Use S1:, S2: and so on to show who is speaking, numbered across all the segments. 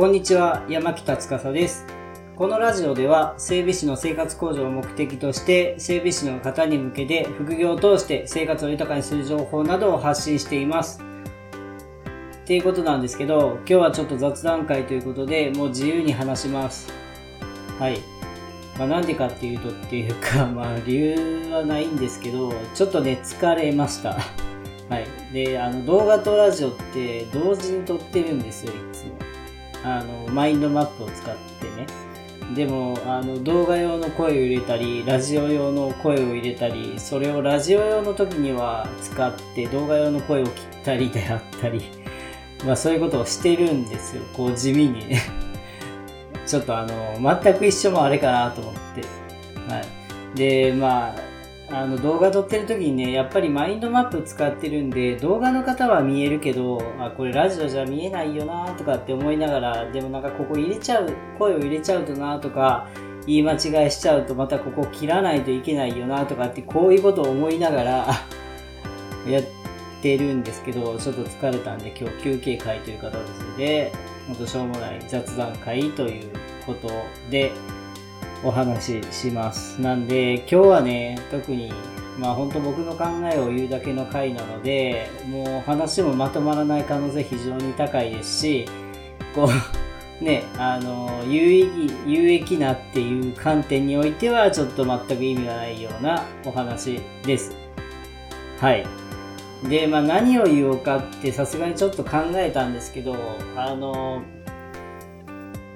S1: こんにちは、山北司です。このラジオでは、整備士の生活向上を目的として、整備士の方に向けて、副業を通して生活を豊かにする情報などを発信しています。っていうことなんですけど、今日はちょっと雑談会ということで、もう自由に話します。はい。まあなんでかっていうとっていうか、まあ理由はないんですけど、ちょっとね、疲れました。はい。で、あの、動画とラジオって同時に撮ってるんですよ、いつも。あの、マインドマップを使ってね。でも、あの、動画用の声を入れたり、ラジオ用の声を入れたり、それをラジオ用の時には使って、動画用の声を切ったりであったり、まあそういうことをしてるんですよ、こう地味にね。ちょっとあの、全く一緒もあれかなと思って。はい。で、まあ、あの動画撮ってる時にね、やっぱりマインドマップ使ってるんで、動画の方は見えるけど、あ、これラジオじゃ見えないよなとかって思いながら、でもなんかここ入れちゃう、声を入れちゃうとなとか、言い間違いしちゃうとまたここ切らないといけないよなとかって、こういうことを思いながら やってるんですけど、ちょっと疲れたんで今日休憩会という形で、ほんとしょうもない雑談会ということで、お話しします。なんで、今日はね、特に、まあ本当僕の考えを言うだけの回なので、もう話もまとまらない可能性非常に高いですし、こう、ね、あの、有意義、有益なっていう観点においては、ちょっと全く意味がないようなお話です。はい。で、まあ何を言おうかってさすがにちょっと考えたんですけど、あの、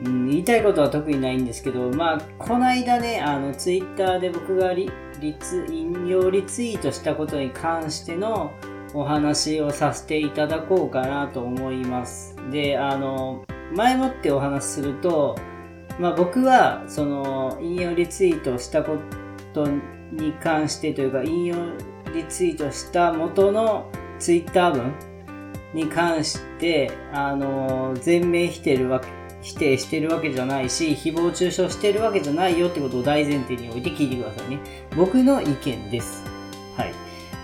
S1: うん、言いたいことは特にないんですけど、まあ、この間ね、あの、ツイッターで僕がリリツ引用リツイートしたことに関してのお話をさせていただこうかなと思います。で、あの、前もってお話しすると、まあ僕は、その、引用リツイートしたことに関してというか、引用リツイートした元のツイッター文に関して、あの、全面否定るわけ否定してるわけじゃないし、誹謗中傷してるわけじゃないよってことを大前提に置いて聞いてくださいね。僕の意見です。はい。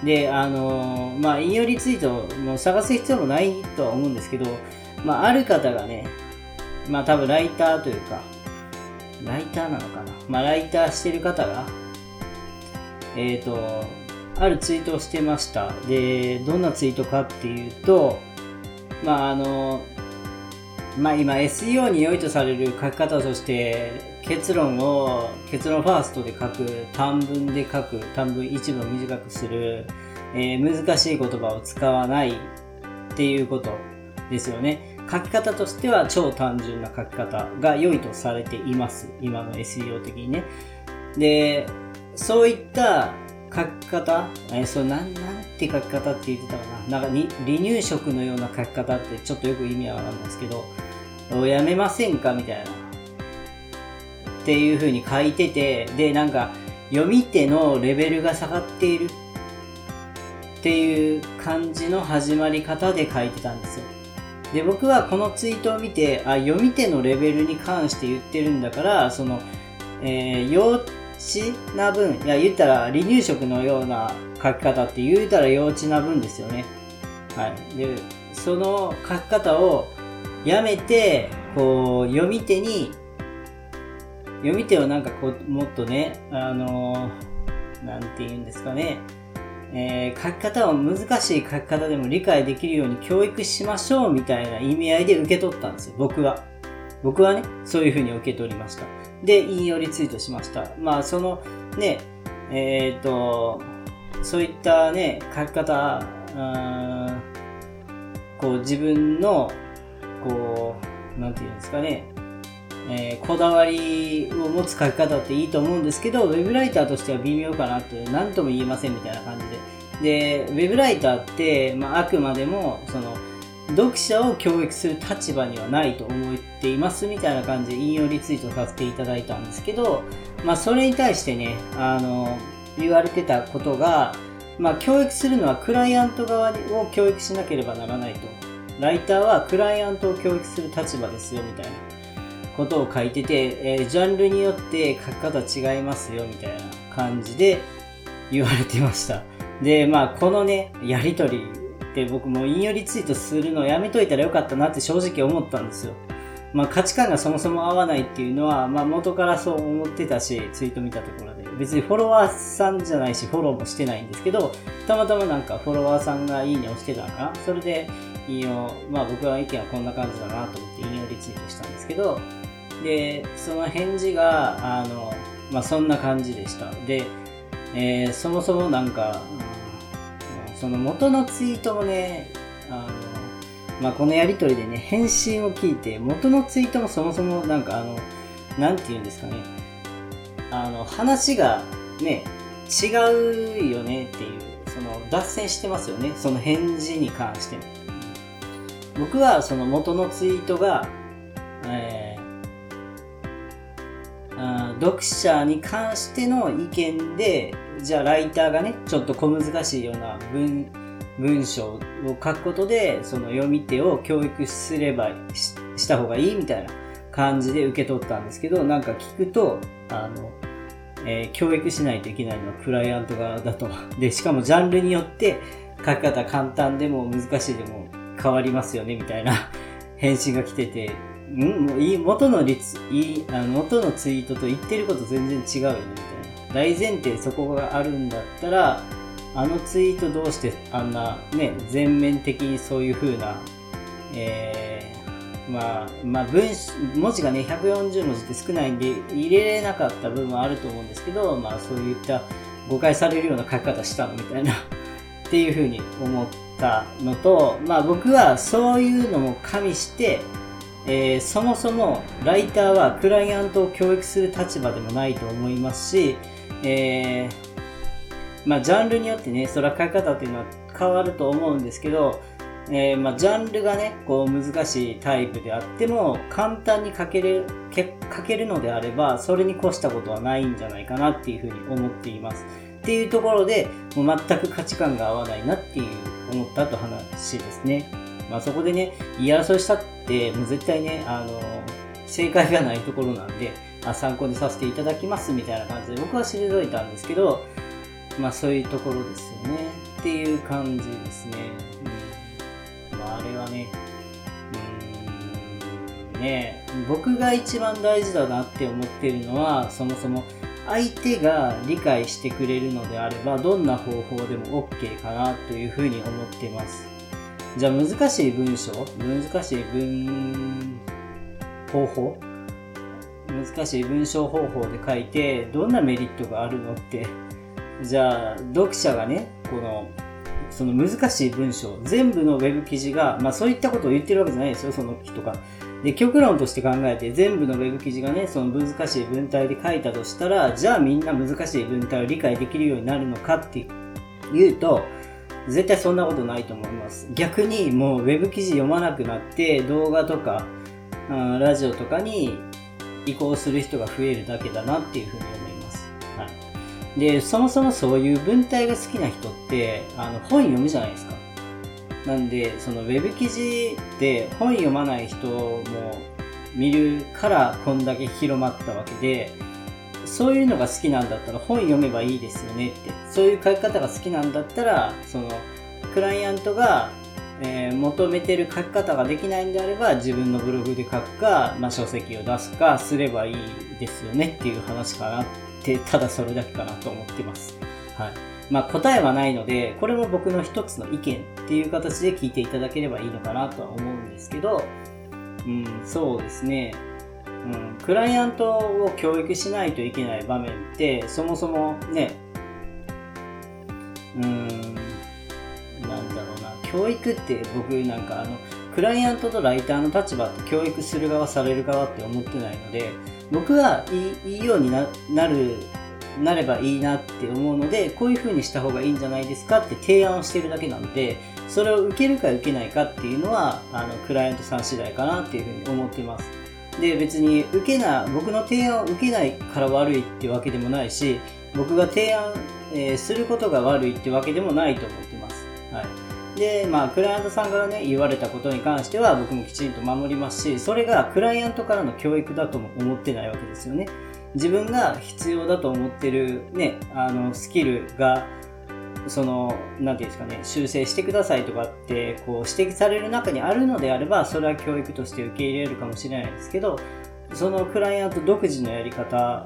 S1: で、あのーまあ、引用リツイートも探す必要もないとは思うんですけど、まあ、ある方がね、まあ、多分ライターというか、ライターなのかな？まあ、ライターしてる方が、えっ、と、あるツイートをしてました。で、どんなツイートかっていうと、まあ、あのまあ今 SEO に良いとされる書き方として結論を結論ファーストで書く短文で書く短文一部を短くする、えー難しい言葉を使わないっていうことですよね。書き方としては超単純な書き方が良いとされています。今の SEO 的にね。でそういった書き方えーそうなんなんて書き方って言ってたかな。なんかに離乳食のような書き方ってちょっとよく意味はわかんないですけどやめませんか？みたいな。っていう風に書いてて、で、なんか、読み手のレベルが下がっているっていう感じの始まり方で書いてたんですよ。で、僕はこのツイートを見て、あ、読み手のレベルに関して言ってるんだから、その、えー幼稚な分、いや、言ったら離乳食のような書き方って言うたら幼稚な分ですよね。はい。で、その書き方をやめて、こう、読み手に、読み手をなんかこう、もっとね、あのーなんて言うんですかね、えー書き方を難しい書き方でも理解できるように教育しましょうみたいな意味合いで受け取ったんですよ、僕は。僕はね、そういう風に受け取りました。で、引用リツイートしました。まあ、その、ね、えっ、と、そういったね、書き方、あーこう自分の、こう、なんていうんですかね、えーこだわりを持つ書き方っていいと思うんですけど、ウェブライターとしては微妙かなって、何とも言えませんみたいな感じで。で、ウェブライターって、まあ、あくまでも、その、読者を教育する立場にはないと思っていますみたいな感じで引用リツイートさせていただいたんですけど、まあ、それに対してね、あの、言われてたことが、まあ、教育するのはクライアント側を教育しなければならないと。ライターはクライアントを教育する立場ですよみたいなことを書いてて、えージャンルによって書き方違いますよみたいな感じで言われてました。で、まあ、このね、やりとりって僕も引用リツイートするのやめといたらよかったなって正直思ったんですよ。まあ、価値観がそもそも合わないっていうのは、まあ、元からそう思ってたし、ツイート見たところで。別にフォロワーさんじゃないし、フォローもしてないんですけど、たまたまなんかフォロワーさんがいいねをしてたのかなそれで、引用、まあ僕は意見はこんな感じだなと思って引用リツイートしたんですけど、で、その返事が、あの、まあそんな感じでした。で、えー、そもそもなんか、うん、その元のツイートもね、あの、まあこのやりとりでね、返信を聞いて、元のツイートもそもそもなんかあの、なんて言うんですかね、あの、話がね、違うよねっていう、その脱線してますよね、その返事に関しても。僕はその元のツイートが、えー、読者に関しての意見で、じゃあライターがね、ちょっと小難しいような文文章を書くことで、その読み手を教育すればしした方がいいみたいな感じで受け取ったんですけど、なんか聞くと、あの、えー、教育しないといけないのはクライアント側だと。で、しかもジャンルによって書き方簡単でも難しいでも変わりますよね、みたいな。返信が来てて、んもういい、元の率、いい、あの、元のツイートと言ってること全然違うよね、みたいな。大前提そこがあるんだったら、あのツイートどうしてあんなね、全面的にそういう風な、えー、まあ、まあ文、文字がね、140文字って少ないんで、入れれなかった部分はあると思うんですけど、まあそういった誤解されるような書き方したのみたいな。っていう風に思って、たのと、まあ僕はそういうのも加味して、えー、そもそもライターはクライアントを教育する立場でもないと思いますし、えー、まあジャンルによってね、それは書き方っていうのは変わると思うんですけど、えー、まあ、ジャンルがね、こう難しいタイプであっても、簡単に書ける、書けるのであれば、それに越したことはないんじゃないかなっていうふうに思っています。っていうところで、もう全く価値観が合わないなっていう思ったと話ですね。まあそこでね、言い争いしたって、もう絶対ね、あの、正解がないところなんで、あ参考にさせていただきますみたいな感じで僕は退いたんですけど、まあそういうところですよね。っていう感じですね。うん、まああれはね、うん、ね、僕が一番大事だなって思ってるのは、そもそも相手が理解してくれるのであればどんな方法でも OK かなというふうに思っています。じゃあ難しい文章難しい文方法？難しい文章方法で書いてどんなメリットがあるのって。じゃあ読者がねこのその難しい文章全部の web 記事がまあそういったことを言ってるわけじゃないですよその人が。で、極論として考えて全部の web 記事がね、その難しい文体で書いたとしたら、じゃあみんな難しい文体を理解できるようになるのかっていうと、絶対そんなことないと思います。逆にもう web 記事読まなくなって動画とか、あラジオとかに移行する人が増えるだけだなっていうふうに思います。はい。で、そもそもそういう文体が好きな人って、あの本読むじゃないですか。なんで、そのウェブ記事で本読まない人も見るからこんだけ広まったわけで、そういうのが好きなんだったら本読めばいいですよねって、そういう書き方が好きなんだったら、その、クライアントが、えー、求めてる書き方ができないんであれば、自分のブログで書くか、まあ、書籍を出すかすればいいですよねっていう話かなって、ただそれだけかなと思ってます。はい。まあ、答えはないので、これも僕の一つの意見っていう形で聞いていただければいいのかなとは思うんですけど、うん、そうですね。うん、クライアントを教育しないといけない場面って、そもそもね、うん、なんだろうな、教育って僕なんかあの、クライアントとライターの立場って教育する側される側って思ってないので、僕はいいいいようになるなればいいなって思うので、こういう風にした方がいいんじゃないですかって提案をしてるだけなんで、それを受けるか受けないかっていうのは、あの、クライアントさん次第かなっていう風に思ってます。で、別に受けな、僕の提案を受けないから悪いってわけでもないし、僕が提案、えー、することが悪いってわけでもないと思ってます。はい。で、まあ、クライアントさんからね、言われたことに関しては僕もきちんと守りますし、それがクライアントからの教育だとも思ってないわけですよね。自分が必要だと思ってるね、あの、スキルが、その、なんていうんですかね、修正してくださいとかって、こう、指摘される中にあるのであれば、それは教育として受け入れるかもしれないですけど、そのクライアント独自のやり方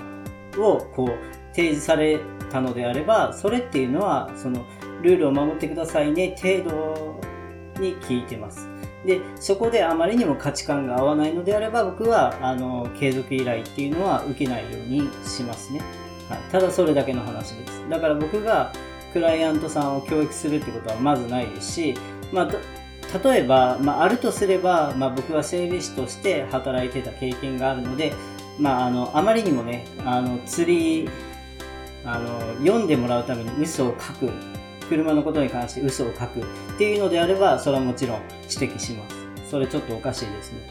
S1: を、こう、提示されたのであれば、それっていうのは、その、ルールを守ってくださいね、程度に聞いてます。で、そこであまりにも価値観が合わないのであれば、僕は、あの、継続依頼っていうのは受けないようにしますね。はい。ただそれだけの話です。だから僕が、クライアントさんを教育するってことはまずないですし、まあ、例えば、まあ、あるとすれば、まあ、僕は整備士として働いてた経験があるので、まあ、あのあまりにもねあの釣りあの読んでもらうために嘘を書く車のことに関して嘘を書くっていうのであればそれはもちろん指摘します。それちょっとおかしいですね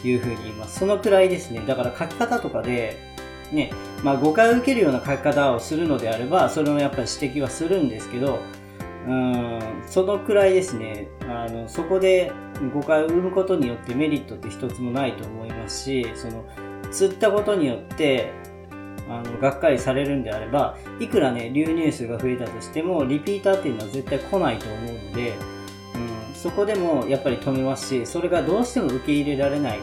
S1: というふうに言います。そのくらいですね。だから書き方とかでね、まあ誤解を受けるような書き方をするのであれば、それもやっぱり指摘はするんですけど、うん、そのくらいですね、あの、そこで誤解を生むことによってメリットって一つもないと思いますし、その、釣ったことによって、あの、がっかりされるんであれば、いくらね、流入数が増えたとしても、リピーターっていうのは絶対来ないと思うので、うん、そこでもやっぱり止めますし、それがどうしても受け入れられない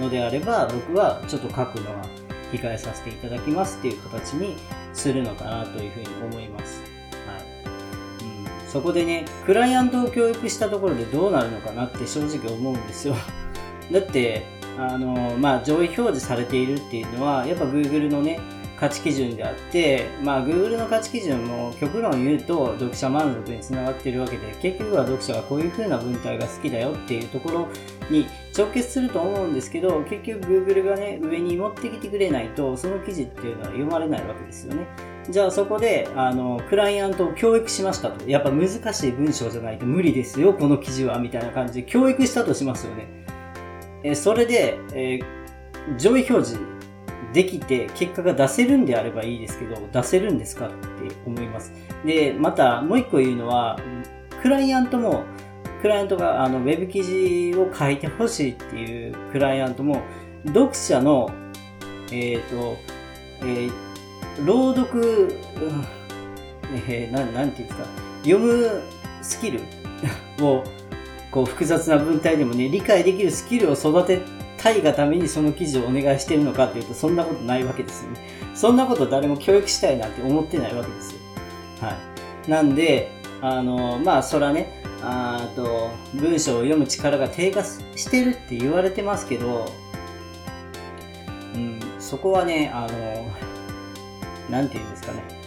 S1: のであれば、僕はちょっと書くのは控えさせていただきますっていう形にするのかなというふうに思います。はいうん、そこでね、クライアントを教育したところでどうなるのかなって正直思うんですよ。だって、あの、まあ、上位表示されているっていうのは、やっぱ Google のね、価値基準であって、まあ、Google の価値基準も極論言うと読者満足につながっているわけで、結局は読者がこういう風な文体が好きだよっていうところに直結すると思うんですけど、結局 Google がね、上に持ってきてくれないと、その記事っていうのは読まれないわけですよね。じゃあそこで、あの、クライアントを教育しましたと。やっぱ難しい文章じゃないと無理ですよ、この記事は、みたいな感じで教育したとしますよね。えそれで、えー、上位表示できて結果が出せるんであればいいですけど、出せるんですかって思います。で、またもう一個言うのは、クライアントも、クライアントがあのウェブ記事を書いてほしいっていうクライアントも、読者の、えっ、ー、と、えー、朗読、えー、ななんていうんですか、読むスキルを、こう複雑な文体でもね、理解できるスキルを育てたいがためにその記事をお願いしてるのかっていうと、そんなことないわけですよね。そんなこと誰も教育したいなんて思ってないわけですよ。はい。なんで、あの、まあ、そらね、あと、文章を読む力が低下してるって言われてますけど、うん、そこはね、あの、なんて言うんですかね。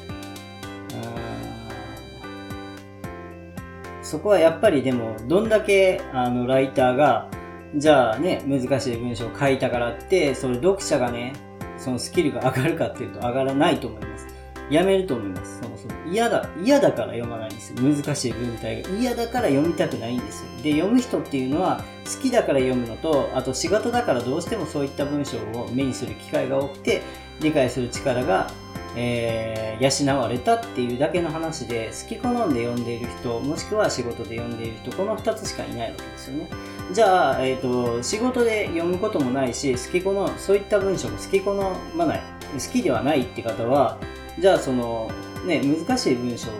S1: そこはやっぱりでも、どんだけ、あの、ライターが、じゃあね、難しい文章を書いたからって、それ読者がね、そのスキルが上がるかっていうと上がらないと思います。やめると思います。そもそも。嫌だ、嫌だから読まないんですよ。難しい文体が。嫌だから読みたくないんですよ。で、読む人っていうのは好きだから読むのと、あと仕事だからどうしてもそういった文章を目にする機会が多くて、理解する力がえー、養われたっていうだけの話で好き好んで読んでいる人もしくは仕事で読んでいる人この2つしかいないわけですよねじゃあ、えーと、仕事で読むこともないし好き好んそういった文章も好き好まない好きではないって方はじゃあそのね難しい文章を、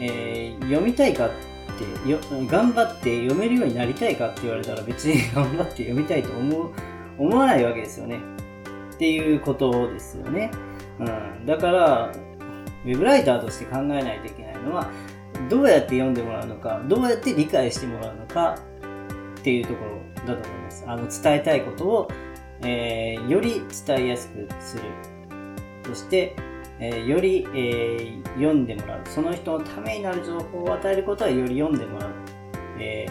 S1: えー、読みたいかってよ頑張って読めるようになりたいかって言われたら別に 頑張って読みたいと思う思わないわけですよねっていうことですよね。うん、だから、ウェブライターとして考えないといけないのは、どうやって読んでもらうのか、どうやって理解してもらうのかっていうところだと思います。あの、伝えたいことを、えー、より伝えやすくする。そして、えー、より、えー、読んでもらう。その人のためになる情報を与えることはより読んでもらう。え、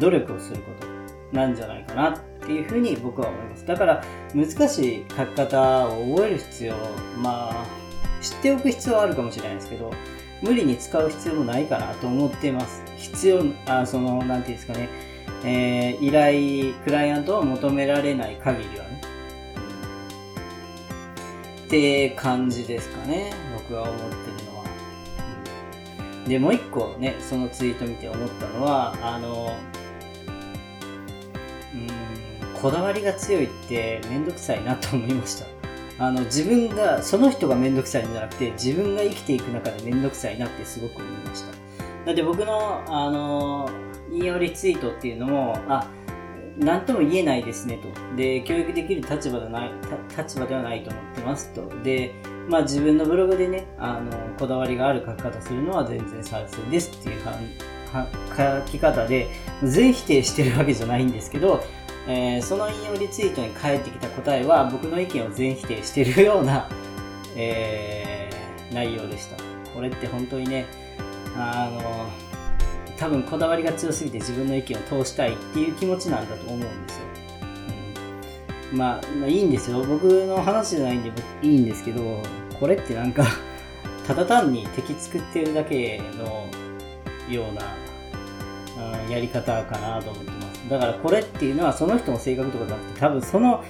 S1: 努力をすることなんじゃないかなっていうふうに僕は思います。だから難しい書き方を覚える必要、まあ、知っておく必要はあるかもしれないですけど、無理に使う必要もないかなと思っています。必要、あその、なんていうんですかね、えー、依頼、クライアントを求められない限りはね。って感じですかね。僕は思ってるのは。で、もう一個ね、そのツイート見て思ったのは、あの、うんこだわりが強いってめんどくさいなと思いました。あの自分がその人が面倒くさいんじゃなくて自分が生きていく中で面倒くさいなってすごく思いましただって僕のあの引用リツイートっていうのもあ何とも言えないですねとで教育できる立場ではない立場ではないと思ってますとでまあ自分のブログでねあのこだわりがある書き方するのは全然賛成ですっていう書き方で全否定してるわけじゃないんですけどえー、その引用リツイートに返ってきた答えは僕の意見を全否定してるような、えー、内容でした。これって本当にね、あの、多分こだわりが強すぎて自分の意見を通したいっていう気持ちなんだと思うんですよ。うん、まあ、まあ、いいんですよ。僕の話じゃないんでいいんですけど、これってなんか ただ単に敵作ってるだけのような、うん、やり方かなと思ってます。だからこれっていうのはその人の性格とかじゃなくて多分その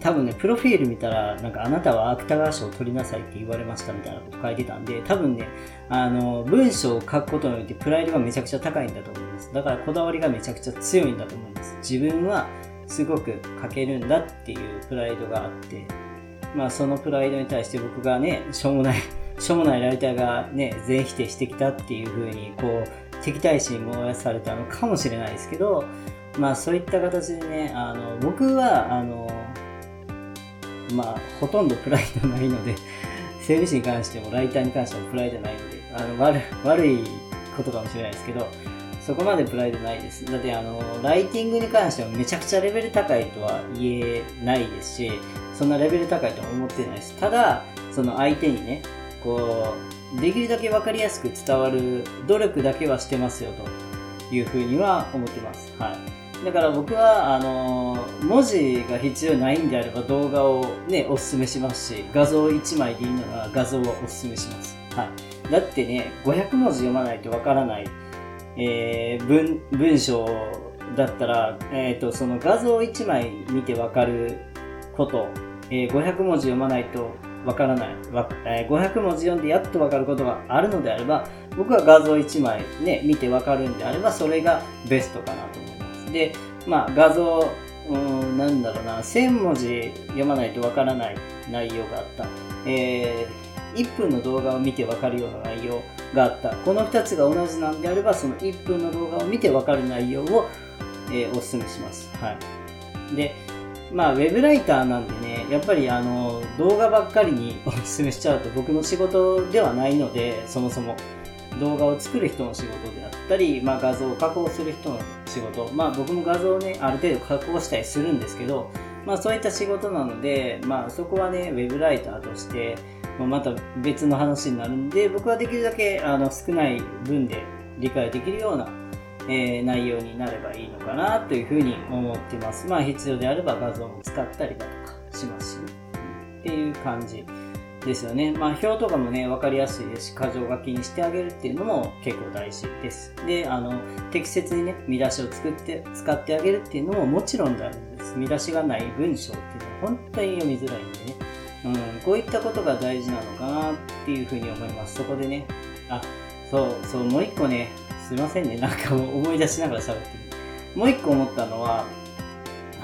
S1: 多分ね、プロフィール見たら、なんかあなたは芥川賞を取りなさいって言われましたみたいなこと書いてたんで、多分ね、あの、文章を書くことによってプライドがめちゃくちゃ高いんだと思います。だからこだわりがめちゃくちゃ強いんだと思います。自分はすごく書けるんだっていうプライドがあって、まあそのプライドに対して僕がね、しょうもない、しょうもないライターがね、全否定してきたっていう風に、こう、敵対心燃やされたのかもしれないですけど、まあそういった形でね、あの、僕は、あの、まあほとんどプライドないので、整備士に関してもライターに関してもプライドないので、あの悪悪いことかもしれないですけど、そこまでプライドないです。だってあの、ライティングに関してはめちゃくちゃレベル高いとは言えないですし、そんなレベル高いとは思ってないです。ただ、その相手にね、こう、できるだけ分かりやすく伝わる努力だけはしてますよというふうには思ってます。はい。だから僕は、あの文字が必要ないんであれば動画をね、おすすめしますし、画像1枚でいいなら画像をおすすめします。はい。だってね、500文字読まないとわからない、えー、文、文章だったら、えっ、ー、と、その画像1枚見てわかること、えー、500文字読まないとわからない、えー、500文字読んでやっとわかることがあるのであれば、僕は画像1枚ね、見てわかるんであれば、それがベストかなと思います。で、まあ画像、うん、なんだろうな、1000文字読まないとわからない内容があった。えー、1分の動画を見てわかるような内容があった。この2つが同じなんであれば、その1分の動画を見てわかる内容を、えー、お勧めします。はい。で、まあ、ウェブライターなんでね、やっぱりあの、動画ばっかりにお勧めしちゃうと僕の仕事ではないので、そもそも。動画を作る人の仕事であったり、まあ、画像を加工する人の仕事、まあ、僕も画像をね、ある程度加工したりするんですけど、まあ、そういった仕事なので、まあ、そこはね、ウェブライターとして、また別の話になるんで、僕はできるだけあの少ない分で理解できるようなえー、内容になればいいのかなというふうに思ってます。まあ必要であれば画像も使ったりだとかしますし、ね、っていう感じですよね。まあ表とかもね、わかりやすいですし、箇条書きにしてあげるっていうのも結構大事です。で、あの、適切にね、見出しを作って、使ってあげるっていうのももちろん大事です。見出しがない文章っていうのは本当に読みづらいんでね。うん、こういったことが大事なのかなっていうふうに思います。そこでね、あ、そう、そう、もう一個ね、すいませんね、なんか思い出しながら喋ってる。もう一個思ったのは、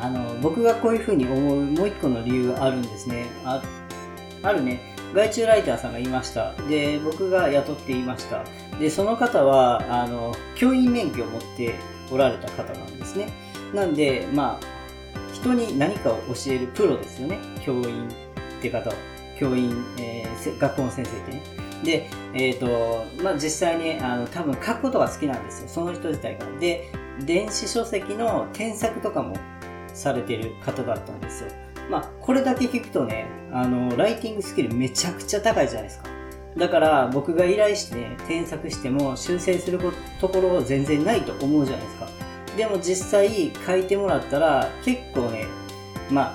S1: あの、僕がこういうふうに思うもう一個の理由があるんですね。あ、あるね、外注ライターさんがいました。で、僕が雇っていました。で、その方は、あの、教員免許を持っておられた方なんですね。なんで、まあ、人に何かを教えるプロですよね。教員って方は。教員、えー、学校の先生ってね。で、えっ、ー、と、まあ、実際に、あの、多分書くことが好きなんですよ。その人自体が。で、電子書籍の添削とかもされてる方だったんですよ。まあ、これだけ聞くとね、あの、ライティングスキルめちゃくちゃ高いじゃないですか。だから僕が依頼して、ね、添削しても修正するところ全然ないと思うじゃないですか。でも実際書いてもらったら結構ね、まあ、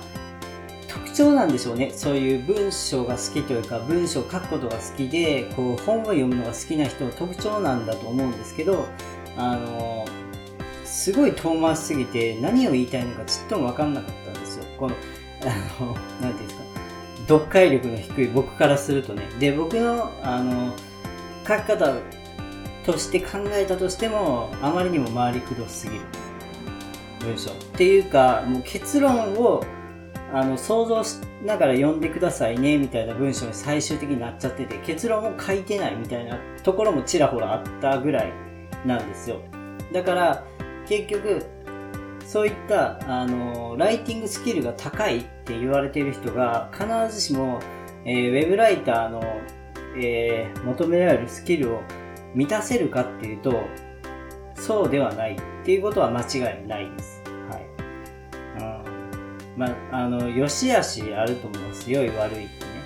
S1: 特徴なんでしょうねそういう文章が好きというか文章を書くことが好きでこう本を読むのが好きな人の特徴なんだと思うんですけどあのすごい遠回しすぎて何を言いたいのかちっとも分かんなかったんですよこのあの何ていうんですか。読解力の低い僕からするとね。で僕のあの書き方として考えたとしてもあまりにも回りくどすぎる。文章。っていうかもう結論をあの、想像しながら読んでくださいね、みたいな文章に最終的になっちゃってて、結論も書いてないみたいなところもちらほらあったぐらいなんですよ。だから、結局、そういった、あの、ライティングスキルが高いって言われている人が、必ずしも、えー、ウェブライターの、えー、求められるスキルを満たせるかっていうと、そうではないっていうことは間違いないです。はい。うん。まあ、の、良し悪しあると思います。良い悪いってね。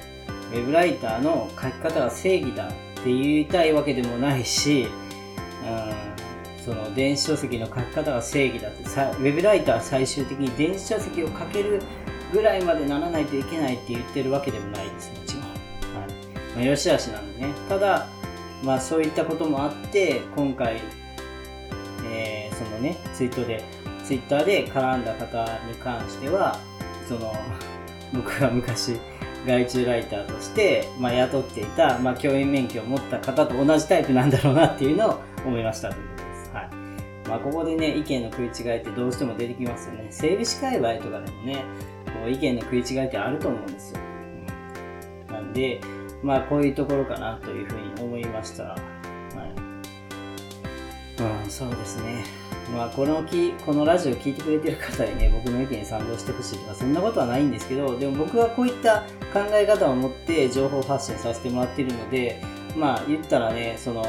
S1: ウェブライターの書き方が正義だって言いたいわけでもないし、その電子書籍の書き方が正義だってさ、ウェブライターは最終的に電子書籍を書けるぐらいまでならないといけないって言ってるわけでもないです、もちろん。はい。まあ、良し悪しなんでね。ただ、まあそういったこともあって、今回、えー、そのね、ツイートで、ツイッターで絡んだ方に関しては、その、僕が昔、外注ライターとして、まあ、雇っていた、まあ、教員免許を持った方と同じタイプなんだろうなっていうのを思いましたということ。まあ、ここでね、意見の食い違いってどうしても出てきますよね。整備士界隈とかでもね、こう意見の食い違いってあると思うんですよ。なんで、まあ、こういうところかなというふうに思いました。はい。うん、そうですね。まあ、このき、このラジオ聞いてくれてる方にね、僕の意見に賛同してほしいとか、そんなことはないんですけど、でも僕はこういった考え方を持って情報発信させてもらっているので、まあ、言ったらね、その、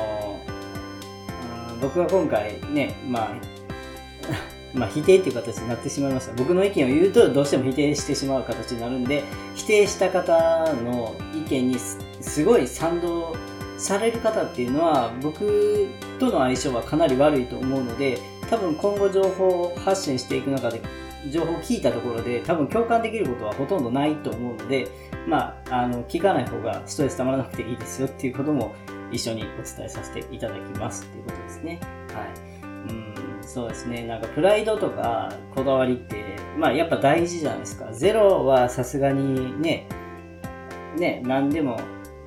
S1: 僕が今回ね、まあ、まあ、否定っていう形になってしまいました。僕の意見を言うとどうしても否定してしまう形になるんで、否定した方の意見にすごい賛同される方っていうのは僕との相性はかなり悪いと思うので、多分今後情報を発信していく中で情報を聞いたところで多分共感できることはほとんどないと思うので、まあ、あの、聞かない方がストレス溜まらなくていいですよっていうことも一緒にお伝えさせていただきますっていうことですね。はい。うん、そうですね。なんかプライドとかこだわりって、まあやっぱ大事じゃないですか。ゼロはさすがにね、ね、何でも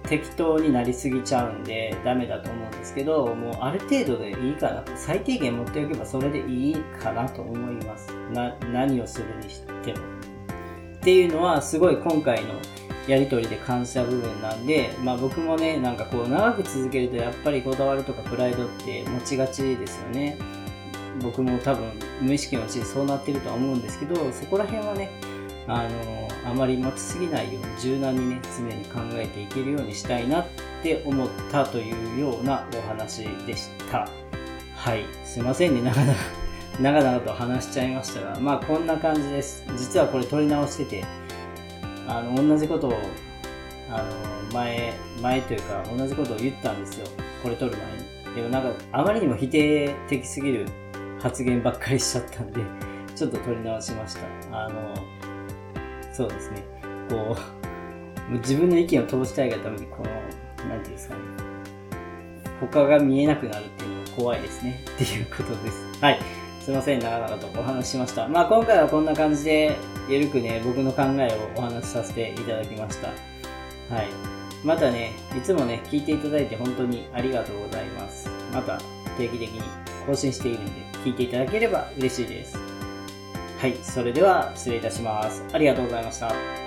S1: 適当になりすぎちゃうんでダメだと思うんですけど、もうある程度でいいかな。最低限持っておけばそれでいいかなと思います。な、何をするにしても。っていうのはすごい今回のやり取りで感じた部分なんで、まあ僕もね、なんかこう長く続けるとやっぱりこだわりとかプライドって持ちがちですよね。僕も多分無意識のうちにそうなってるとは思うんですけど、そこら辺はね、あの、あまり待ちすぎないように柔軟にね、常に考えていけるようにしたいなって思ったというようなお話でした。はい。すいませんね、長々、長々と話しちゃいましたが、まあこんな感じです。実はこれ撮り直してて、あの、同じことを、あの、前、前というか、同じことを言ったんですよ。これ撮る前に。でもなんか、あまりにも否定的すぎる発言ばっかりしちゃったんで、ちょっと撮り直しました。あの、そうですね。こう、自分の意見を通したいがために、この、なんていうんですかね。他が見えなくなるっていうのも怖いですね。っていうことです。はい。すいません、長々とお話ししました。まあ今回はこんな感じで、ゆるくね、僕の考えをお話しさせていただきました。はい。またね、いつもね、聞いていただいて本当にありがとうございます。また定期的に更新しているんで、聞いていただければ嬉しいです。はい、それでは失礼いたします。ありがとうございました。